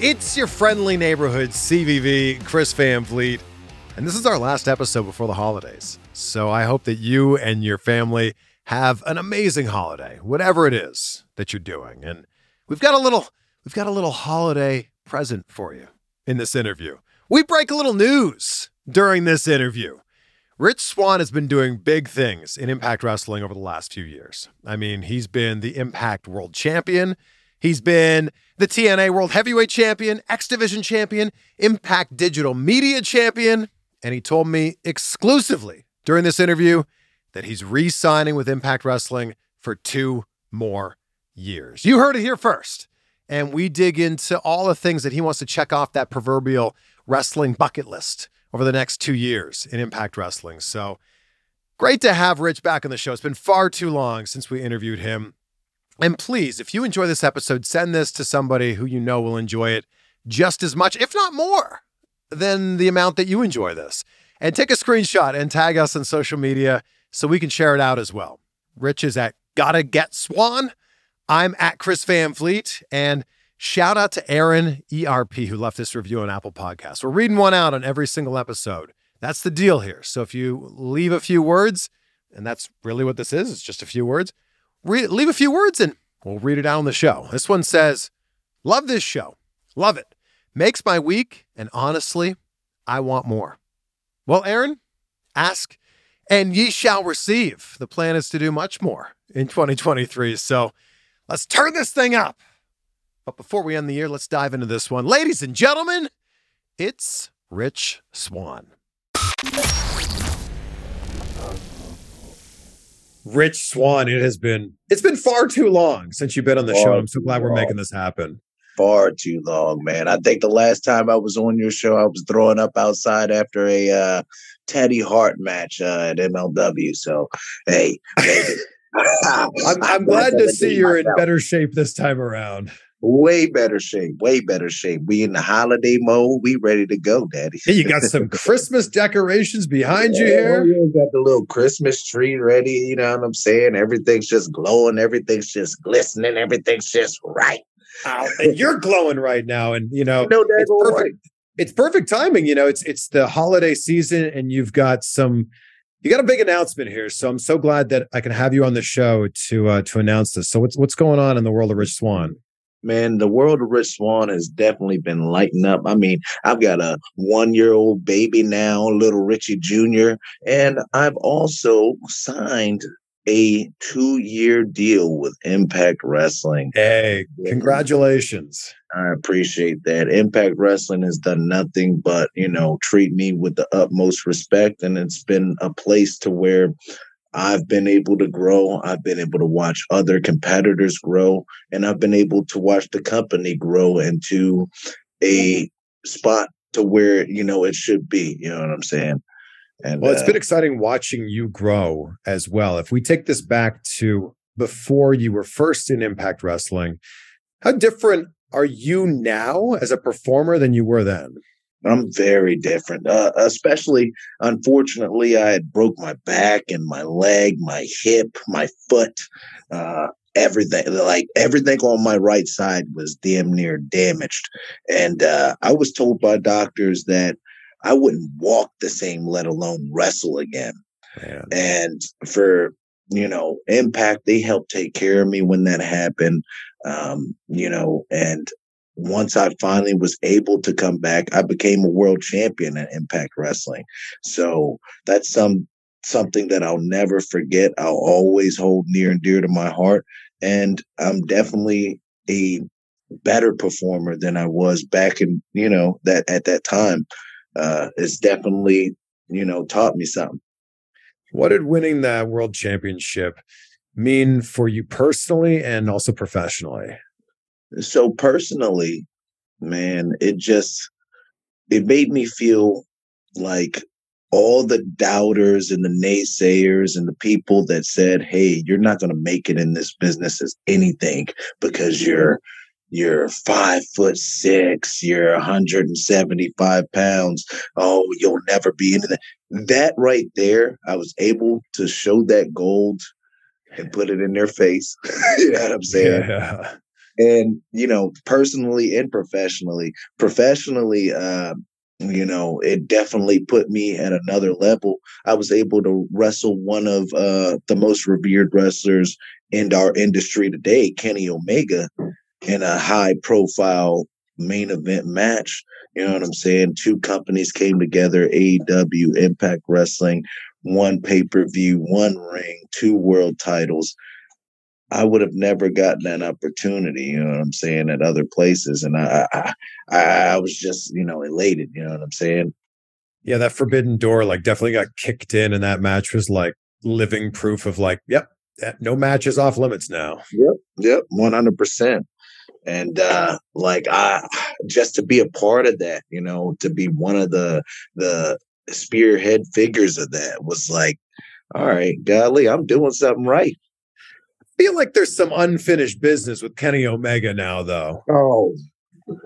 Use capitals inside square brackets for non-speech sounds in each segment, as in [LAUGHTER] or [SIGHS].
It's your friendly neighborhood CVV, Chris Van Vliet. And this is our last episode before the holidays. So I hope that you and your family have an amazing holiday, whatever it is that you're doing. And we've got a little we've got a little holiday present for you in this interview. We break a little news during this interview. Rich Swann has been doing big things in Impact Wrestling over the last few years. I mean, he's been the Impact World Champion. He's been the TNA World Heavyweight Champion, X Division Champion, Impact Digital Media Champion. And he told me exclusively during this interview that he's re signing with Impact Wrestling for two more years. You heard it here first. And we dig into all the things that he wants to check off that proverbial wrestling bucket list over the next two years in Impact Wrestling. So great to have Rich back on the show. It's been far too long since we interviewed him. And please, if you enjoy this episode, send this to somebody who you know will enjoy it just as much, if not more, than the amount that you enjoy this. And take a screenshot and tag us on social media so we can share it out as well. Rich is at Gotta Get Swann. I'm at Chris Van Vliet. And shout out to Aaron ERP who left this review on Apple Podcasts. We're reading one out on every single episode. That's the deal here. So if you leave a few words, and that's really what this is, it's just a few words, re- leave a few words and we'll read it out on the show. This one says, Love this show. Love it. Makes my week. And honestly, I want more. Well, Aaron, ask and ye shall receive. The plan is to do much more in 2023. So let's turn this thing up. But before we end the year, let's dive into this one. Ladies and gentlemen, it's Rich Swann. Rich Swann, it has been it's been far too long since you've been on the Far show. I'm so glad we're long. making this happen. far too long, man. I think the last time I was on your show, I was throwing up outside after a uh, Teddy Hart match uh, at MLW. So, hey, baby. [LAUGHS] I'm, I'm glad to see you're in better shape this time around. Way better shape, way better shape. We in the holiday mode. We ready to go, Daddy. Hey, you got some [LAUGHS] Christmas decorations behind you Yeah, here. you got the little Christmas tree ready. You know what I'm saying? Everything's just glowing. Everything's just glistening. Everything's just right. And you're glowing right now, and you know No, it's perfect. right. it's perfect timing. You know, it's it's the holiday season, and you've got some. You got a big announcement here, so I'm so glad that I can have you on the show to uh, to announce this. So what's what's going on in the world of Rich Swann? Man, the world of Rich Swann has definitely been lighting up. I mean, I've got a one year old baby now, little Richie Jr., and I've also signed a two year deal with Impact Wrestling. Hey, congratulations! I appreciate that. Impact Wrestling has done nothing but, you know, treat me with the utmost respect. And it's been a place to where I've been able to grow. I've been able to watch other competitors grow. And I've been able to watch the company grow into a spot to where, you know, it should be. You know what I'm saying? And Well, it's uh, been exciting watching you grow as well. If we take this back to before you were first in Impact Wrestling, how different are you now as a performer than you were then? I'm very different. Uh, especially, unfortunately, I had broke my back and my leg, my hip, my foot, uh, everything. Like everything on my right side was damn near damaged, and uh, I was told by doctors that I wouldn't walk the same, let alone wrestle again. Man. And for you know, Impact, they helped take care of me when that happened. Um, you know, and once I finally was able to come back, I became a world champion at Impact Wrestling. So that's some something that I'll never forget. I'll always hold near and dear to my heart. And I'm definitely a better performer than I was back in, you know, that at that time. Uh, it's definitely, you know, taught me something. What did winning that world championship mean for you personally and also professionally? So personally, man, it just it made me feel like all the doubters and the naysayers and the people that said, "Hey, you're not going to make it in this business as anything because you're you're five foot six, you're 175 pounds. Oh, you'll never be that." That right there, I was able to show that gold and put it in their face. [LAUGHS] you know what I'm saying? Yeah and you know personally and professionally professionally uh, you know it definitely put me at another level. I was able to wrestle one of uh, the most revered wrestlers in our industry today kenny omega in a high profile main event match. You know what i'm saying? Two companies came together aew impact wrestling one pay-per-view one ring two world titles I would have never gotten that opportunity, you know what I'm saying, at other places. And I, I, I was just, you know, elated, you know what I'm saying? Yeah, that forbidden door like definitely got kicked in, and that match was like living proof of like, yep, no match is off limits now. Yep, yep, one hundred percent. And uh like I just to be a part of that, you know, to be one of the the spearhead figures of that was like, all right, golly, I'm doing something right feel like there's some unfinished business with Kenny Omega now, though. Oh,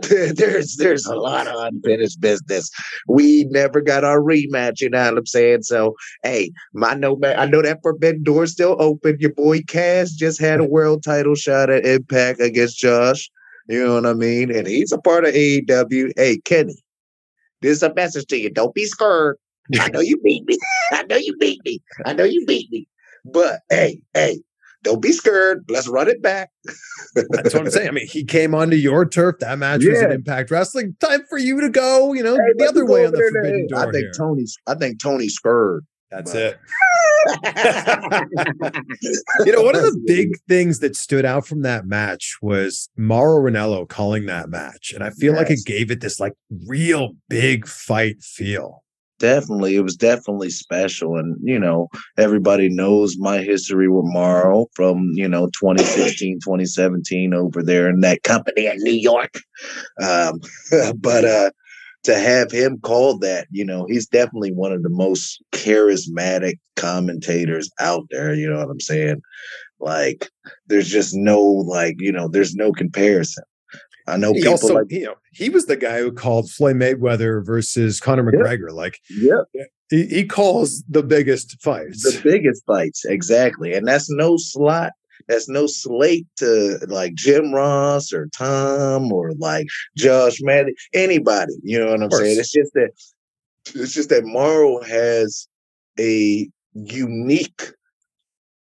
[LAUGHS] there's there's a lot of unfinished business. We never got our rematch, you know what I'm saying? So hey, my know I know that forbidden door still open. Your boy Cass just had a world title shot at Impact against Josh. You know what I mean? And he's a part of AEW. Hey, Kenny, this is a message to you. Don't be scared. I know you beat me. [LAUGHS] I know you beat me. I know you beat me. But hey, hey, don't be scared. Let's run it back. That's what I'm saying. I mean, he came onto your turf. That match yeah. was an Impact Wrestling. Time for you to go. You know, hey, the other way on the forbidden door. I think here. Tony's. I think Tony's scared. That's but. it. [LAUGHS] you know, one of the big things that stood out from that match was Mauro Ranallo calling that match, and I feel yes. like it gave it this like real big fight feel definitely it was definitely special and you know everybody knows my history with Mauro from you know 2016 2017 over there in that company in New York. Um, [LAUGHS] but uh to have him call that you know he's definitely one of the most charismatic commentators out there you know what I'm saying? Like there's just no like you know there's no comparison I know he people also, like you know, he was the guy who called Floyd Mayweather versus Conor McGregor. Yep. Like, yeah, he, he calls the biggest fights. The biggest fights, exactly. And that's no slot. That's no slate to like Jim Ross or Tom or like Josh Madden, anybody. You know what I'm saying? It's just that it's just that Mauro has a unique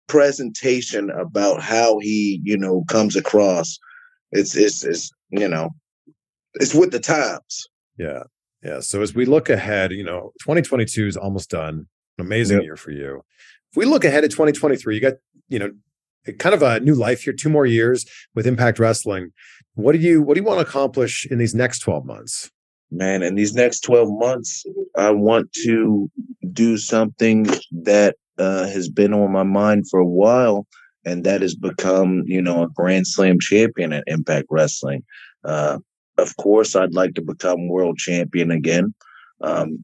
presentation about how he, you know, comes across. It's it's it's you know, it's with the times. Yeah. Yeah. So as we look ahead, you know, 2022 is almost done. An amazing yep. year for you. If we look ahead to 2023, you got, you know, kind of a new life here, two more years with Impact Wrestling. What do you what do you want to accomplish in these next 12 months? Man, in these next 12 months, I want to do something that uh, has been on my mind for a while and that has become, you know, a Grand Slam champion at Impact Wrestling. Uh, of course, I'd like to become world champion again. Um,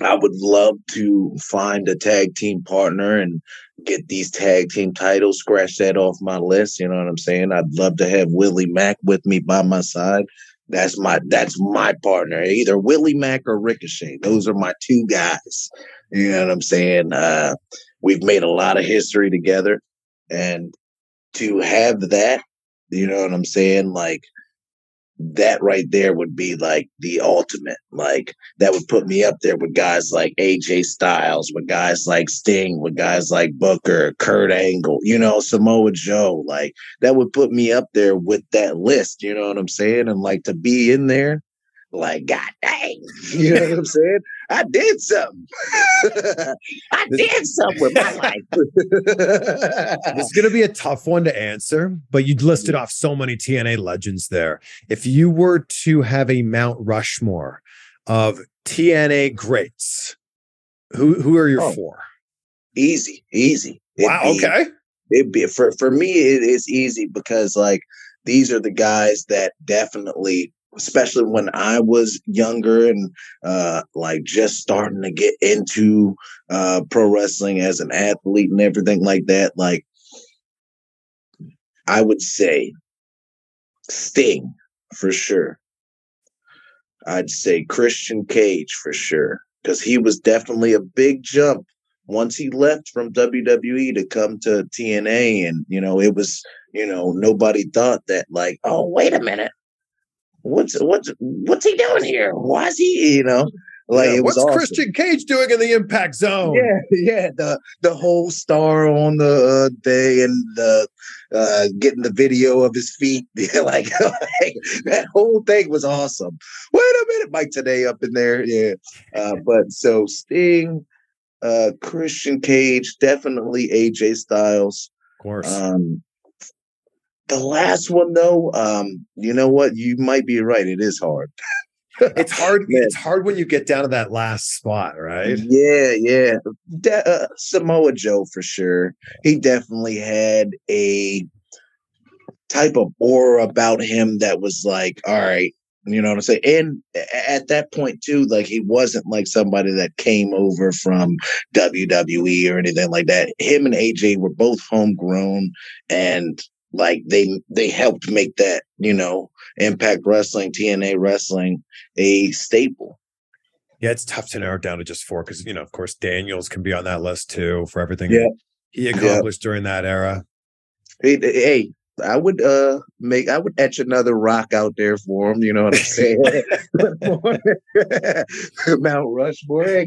I would love to find a tag team partner and get these tag team titles, scratch that off my list. You know what I'm saying? I'd love to have Willie Mack with me by my side. That's my that's my partner. Either Willie Mack or Ricochet. Those are my two guys. You know what I'm saying? Uh, we've made a lot of history together, and to have that, you know what I'm saying? Like that right there would be like the ultimate. Like that would put me up there with guys like AJ Styles, with guys like Sting, with guys like Booker, Kurt Angle, you know, Samoa Joe. Like that would put me up there with that list. You know what I'm saying? And like to be in there, like God dang, [LAUGHS] you know what I'm saying? I did something. I did something with my life. It's going to be a tough one to answer, but you listed off so many TNA legends there. If you were to have a Mount Rushmore of TNA greats, who who are your Oh. four? easy, easy. It'd Wow. be- Okay. It'd be for for me. It is easy because like these are the guys that definitely, especially when I was younger and uh like just starting to get into uh pro wrestling as an athlete and everything like that. Like I would say Sting for sure. I'd say Christian Cage for sure because he was definitely a big jump once he left from WWE to come to TNA, and you know, it was you know nobody thought that like, oh wait a minute, what's what's what's he doing here? Why is he you know like Yeah, it was What's awesome. Christian Cage doing in the Impact Zone? Yeah, [LAUGHS] yeah, the the whole star on the uh, day and the uh getting the video of his feet, [LAUGHS] like, [LAUGHS] like, that whole thing was awesome. Wait a minute, Mike today up in there, yeah. Uh, but so Sting, uh, Christian Cage, definitely AJ Styles. Of course. Um, the last one though, um, you know what? You might be right. It is hard. it's hard. [LAUGHS] It's hard when you get down to that last spot, right? Yeah, yeah. De- uh, Samoa Joe for sure. He definitely had a type of aura about him that was like, all right, you know what I'm saying? And at that point too, like he wasn't like somebody that came over from WWE or anything like that. Him and AJ were both homegrown and like they they helped make that, you know, Impact Wrestling, TNA Wrestling a staple. Yeah, it's tough to narrow it down to just four because you know, of course, Daniels can be on that list too for everything Yeah. he accomplished during that era. Hey, hey, I would uh make I would etch another rock out there for him. You know what I'm [LAUGHS] saying? [LAUGHS] Mount Rushmore. [LAUGHS]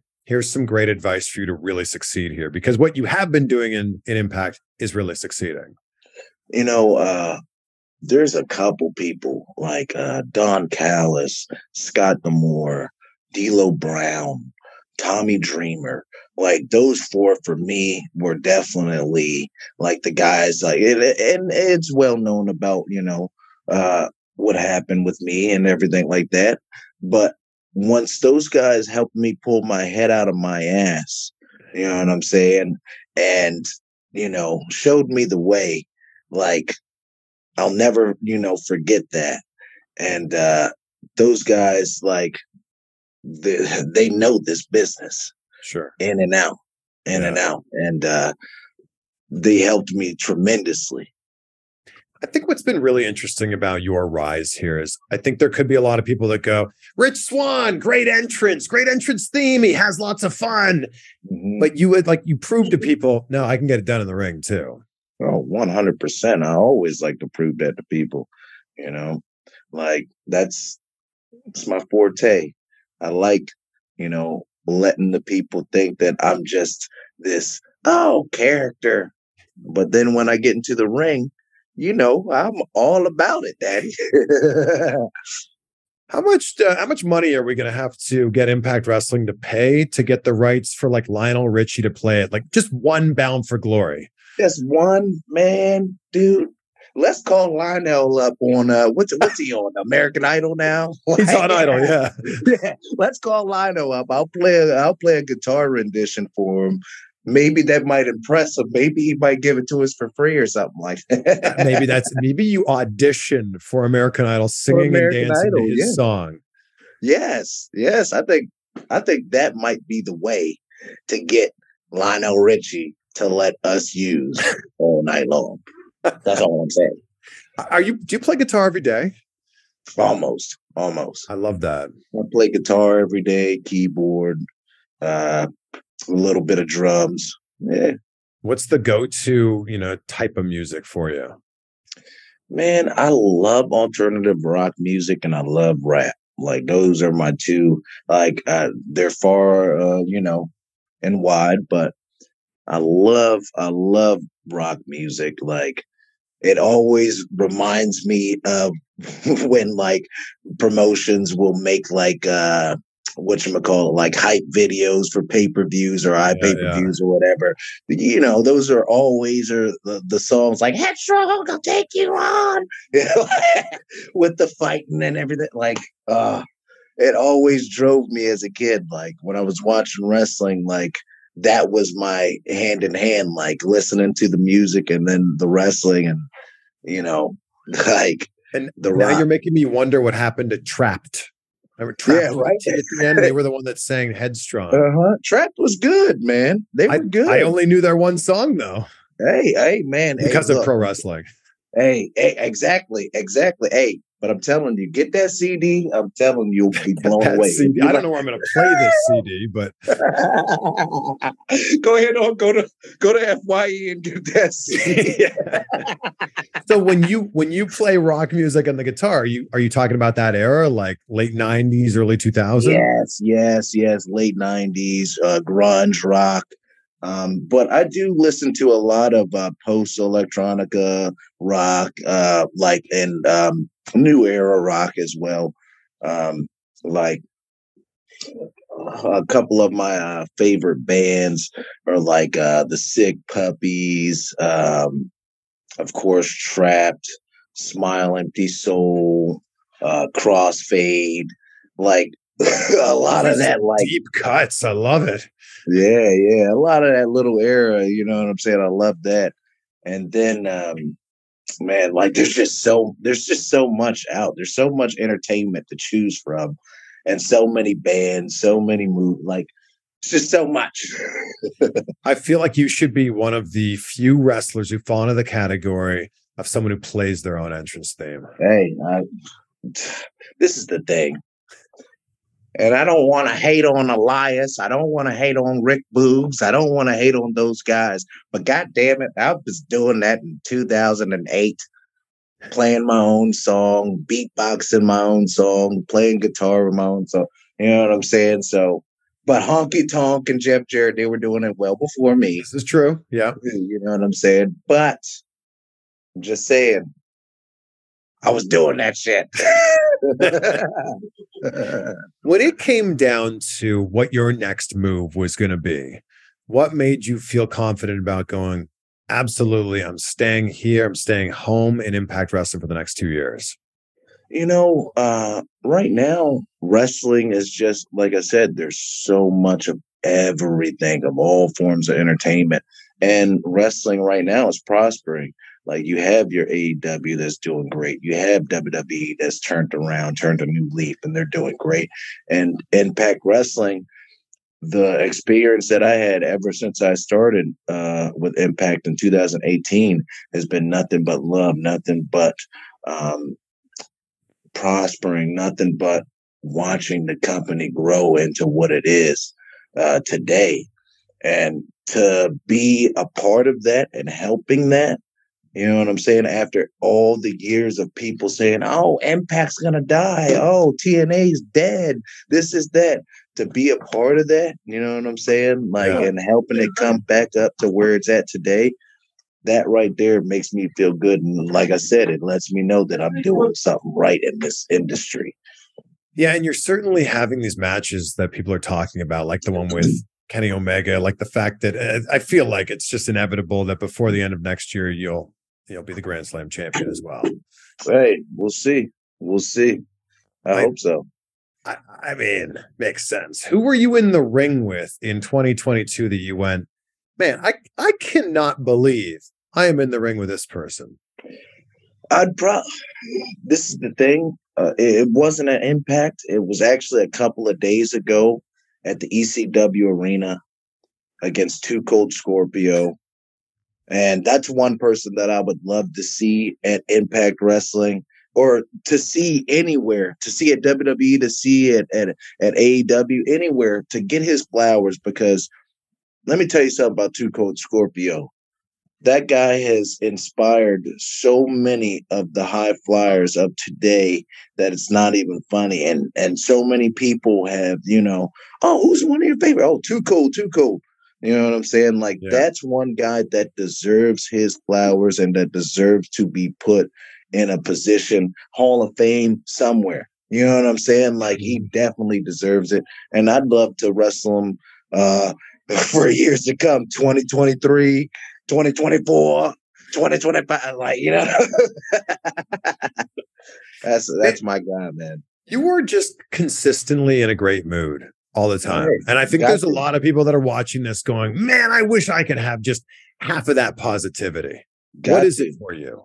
here's some great advice for you to really succeed here? Because what you have been doing in, in Impact is really succeeding. You know, uh there's a couple people like uh Don Callis, Scott D'Amore, D'Lo Brown, Tommy Dreamer. Like those four for me were definitely like the guys like and, and it's well known about, you know, uh what happened with me and everything like that. But once those guys helped me pull my head out of my ass, you know what I'm saying? And, you know, showed me the way, like I'll never, you know, forget that. And uh those guys like they, [LAUGHS] they know this business Sure. in and out, in and out. And uh they helped me tremendously. I think what's been really interesting about your rise here is I think there could be a lot of people that go, Rich Swann, great entrance, great entrance theme. He has lots of fun. Mhm. But you would like you prove to people, no, I can get it done in the ring too. Oh, 100%. I always like to prove that to people, you know, like that's, it's my forte. I like, you know, letting the people think that I'm just this, oh, character. But then when I get into the ring, you know, I'm all about it, daddy. [LAUGHS] How much uh, how much money are we going to have to get Impact Wrestling to pay to get the rights for like Lionel Richie to play it? Like just one Bound for Glory. Just one man, dude. Let's call Lionel up on uh what's what's he on American Idol now? [LAUGHS] He's on Idol, yeah. [LAUGHS] yeah, let's call Lionel up. I'll play. A, I'll play a guitar rendition for him. Maybe that might impress him. Maybe he might give it to us for free or something like [LAUGHS] that. maybe that's maybe you audition for American Idol singing American and dancing Idol, to his yeah. song. yes, yes. I think I think that might be the way to get Lionel Richie to let us use all night long. That's all I'm saying. Are you do you play guitar every day? Almost, almost. I love that. I play guitar every day, keyboard, uh, a little bit of drums. Yeah, What's the go-to, you know, type of music for you? man, I love alternative rock music and I love rap. Like those are my two. Like uh, they're far, uh, you know, and wide, but I love, I love rock music. Like it always reminds me of [LAUGHS] when like promotions will make like uh what you call it, like hype videos for pay-per-views or Yeah, iPay-per-views or whatever. You know, those are always are the, the songs like Headstrong, I'll take you on. [LAUGHS] You know, [LAUGHS] with the fighting and everything. Like, uh it always drove me as a kid. Like when I was watching wrestling, like that was my hand in hand, like listening to the music and then the wrestling and you know, [LAUGHS] like And The now Rock. you're making me wonder what happened to Trapt. Remember Trapt Yeah, right. at the end? They were the [LAUGHS] one that sang Headstrong. uh-huh. Trapt was good, man. They were I, good. I only knew their one song though hey, hey, man. hey, because of look. pro wrestling. Hey, hey, exactly, exactly. Hey, but I'm telling you, get that CD. I'm telling you, you'll be blown away. CD I don't know where I'm going to play this [LAUGHS] CD, but go ahead on go to go to FYE and get that CD. [LAUGHS] so when you when you play rock music on the guitar, are you are you talking about that era, like late '90s, early 2000s? yes, yes, yes. Late '90s uh, grunge rock. Um, but I do listen to a lot of uh, post electronica rock, uh, like and um, new era rock as well. Um, like a couple of my uh, favorite bands are like uh, the Sick Puppies, um, of course, Trapt, Smile Empty Soul, uh, Crossfade, like [LAUGHS] a lot of that, like deep cuts. I love it. yeah, yeah, a lot of that little era. You know what I'm saying? I love that. And then, um, man, like there's just so there's just so much out. There's so much entertainment to choose from, and so many bands, so many movies. Like it's just so much. [LAUGHS] I feel like you should be one of the few wrestlers who fall into the category of someone who plays their own entrance theme. hey, I, [SIGHS] this is the thing. And I don't want to hate on Elias. I don't want to hate on Rick Boogs. I don't want to hate on those guys. But god damn it, I was doing that in 2008, playing my own song, beatboxing my own song, playing guitar with my own song. You know what I'm saying? So, but Honky Tonk and Jeff Jarrett, they were doing it well before me. This is true. Yeah. You know what I'm saying? But I'm just saying, I was doing that shit. [LAUGHS] when it came down to what your next move was going to be, what made you feel confident about going, absolutely, I'm staying here, I'm staying home in Impact Wrestling for the next two years? You know, uh, right now, wrestling is just like I said, there's so much of everything, of all forms of entertainment. And wrestling right now is prospering. Like you have your AEW that's doing great. You have WWE that's turned around, turned a new leaf, and they're doing great. And Impact Wrestling, the experience that I had ever since I started uh, with Impact in 2018 has been nothing but love, nothing but um, prospering, nothing but watching the company grow into what it is uh, today. And to be a part of that and helping that, you know what I'm saying? After all the years of people saying, oh, Impact's going to die. Oh, TNA's dead. This is that. To be a part of that, you know what I'm saying? Like, yeah. and helping it come back up to where it's at today, that right there makes me feel good. And like I said, it lets me know that I'm doing something right in this industry. Yeah. And you're certainly having these matches that people are talking about, like the one with Kenny Omega, like the fact that uh, I feel like it's just inevitable that before the end of next year, you'll you'll be the Grand Slam champion as well. Hey, we'll see. We'll see. I, I hope so. I, I, mean, makes sense. Who were you in the ring with in 2022 that you went, man, I, I cannot believe I am in the ring with this person? I'd probably, this is the thing. Uh, it, it wasn't an impact. It was actually a couple of days ago at the ECW arena against Too Cold Scorpio and that's one person that I would love to see at Impact Wrestling or to see anywhere, to see at WWE, to see it at, at AEW, anywhere to get his flowers. Because let me tell you something about Too Cold Scorpio. That guy has inspired so many of the high flyers of today that it's not even funny. And and so many people have, you know, oh, who's one of your favorite? Oh, Too Cold, Too Cold. You know what I'm saying? Like yeah. that's one guy that deserves his flowers and that deserves to be put in a position Hall of Fame somewhere. You know what I'm saying? Like he mm-hmm. definitely deserves it. And I'd love to wrestle him uh, [LAUGHS] for years to come 2023, 2024, 2025. Like, you know, [LAUGHS] that's that's my guy, man. You were just consistently in a great mood all the time. Right. And I think there's a lot of people that are watching this going, man, I wish I could have just half of that positivity. Got what is it for you?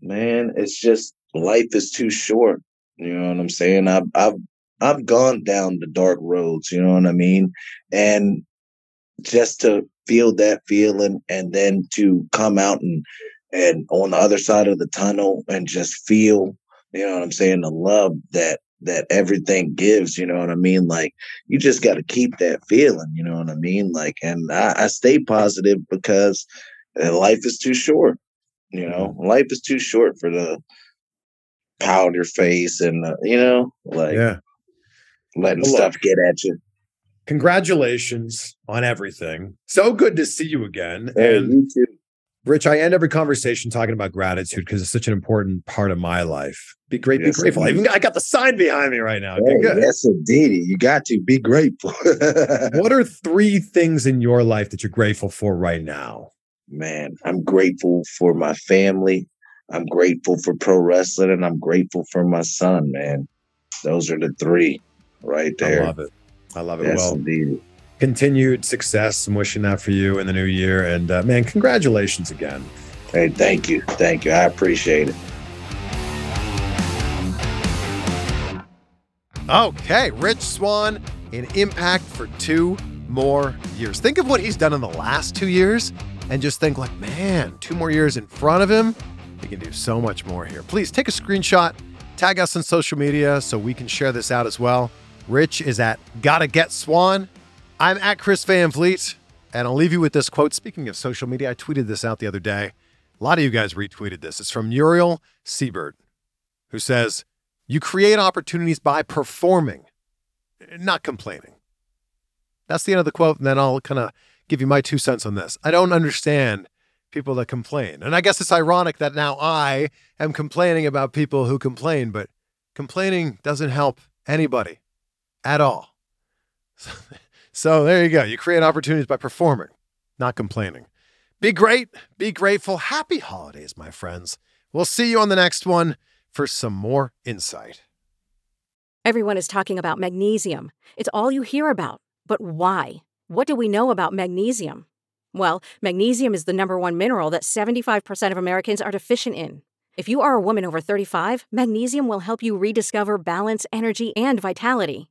Man, it's just life is too short. You know what I'm saying? I've I've I've gone down the dark roads, you know what I mean? And just to feel that feeling and then to come out and and on the other side of the tunnel and just feel, you know what I'm saying, the love that that everything gives, you know what I mean? Like you just got to keep that feeling, you know what I mean? Like, and I, I stay positive because uh, life is too short, you know, mm-hmm. life is too short for the powder face and, uh, you know, like yeah. letting well, stuff get at you. Congratulations on everything. So good to see you again. Hey, and you too. Rich, I end every conversation talking about gratitude because it's such an important part of my life. Be great, yes, be grateful. I, even, I got the sign behind me right now. Hey, yes, indeed. You got to be grateful. [LAUGHS] what are three things in your life that you're grateful for right now? Man, I'm grateful for my family. I'm grateful for pro wrestling, and I'm grateful for my son. Man, those are the three right there. I love it. I love it. Yes, well, indeed continued success. I'm wishing that for you in the new year. And uh, man, congratulations again. Hey, thank you. Thank you. I appreciate it. Okay, Rich Swann in Impact for two more years. Think of what he's done in the last two years and just think like, man, two more years in front of him. He can do so much more here. Please take a screenshot, tag us on social media so we can share this out as well. Rich is at Gotta Get Swann I'm at Chris Van Vliet, and I'll leave you with this quote. Speaking of social media, I tweeted this out the other day. A lot of you guys retweeted this. It's from Muriel Siebert, who says, You create opportunities by performing, not complaining. That's the end of the quote, and then I'll kind of give you my two cents on this. I don't understand people that complain. And I guess it's ironic that now I am complaining about people who complain, but complaining doesn't help anybody at all. [LAUGHS] So there you go. You create opportunities by performing, not complaining. Be great, be grateful. Happy holidays, my friends. We'll see you on the next one for some more insight. Everyone is talking about magnesium. It's all you hear about. But why? What do we know about magnesium? Well, magnesium is the number one mineral that 75% of Americans are deficient in. If you are a woman over 35, magnesium will help you rediscover balance, energy, and vitality.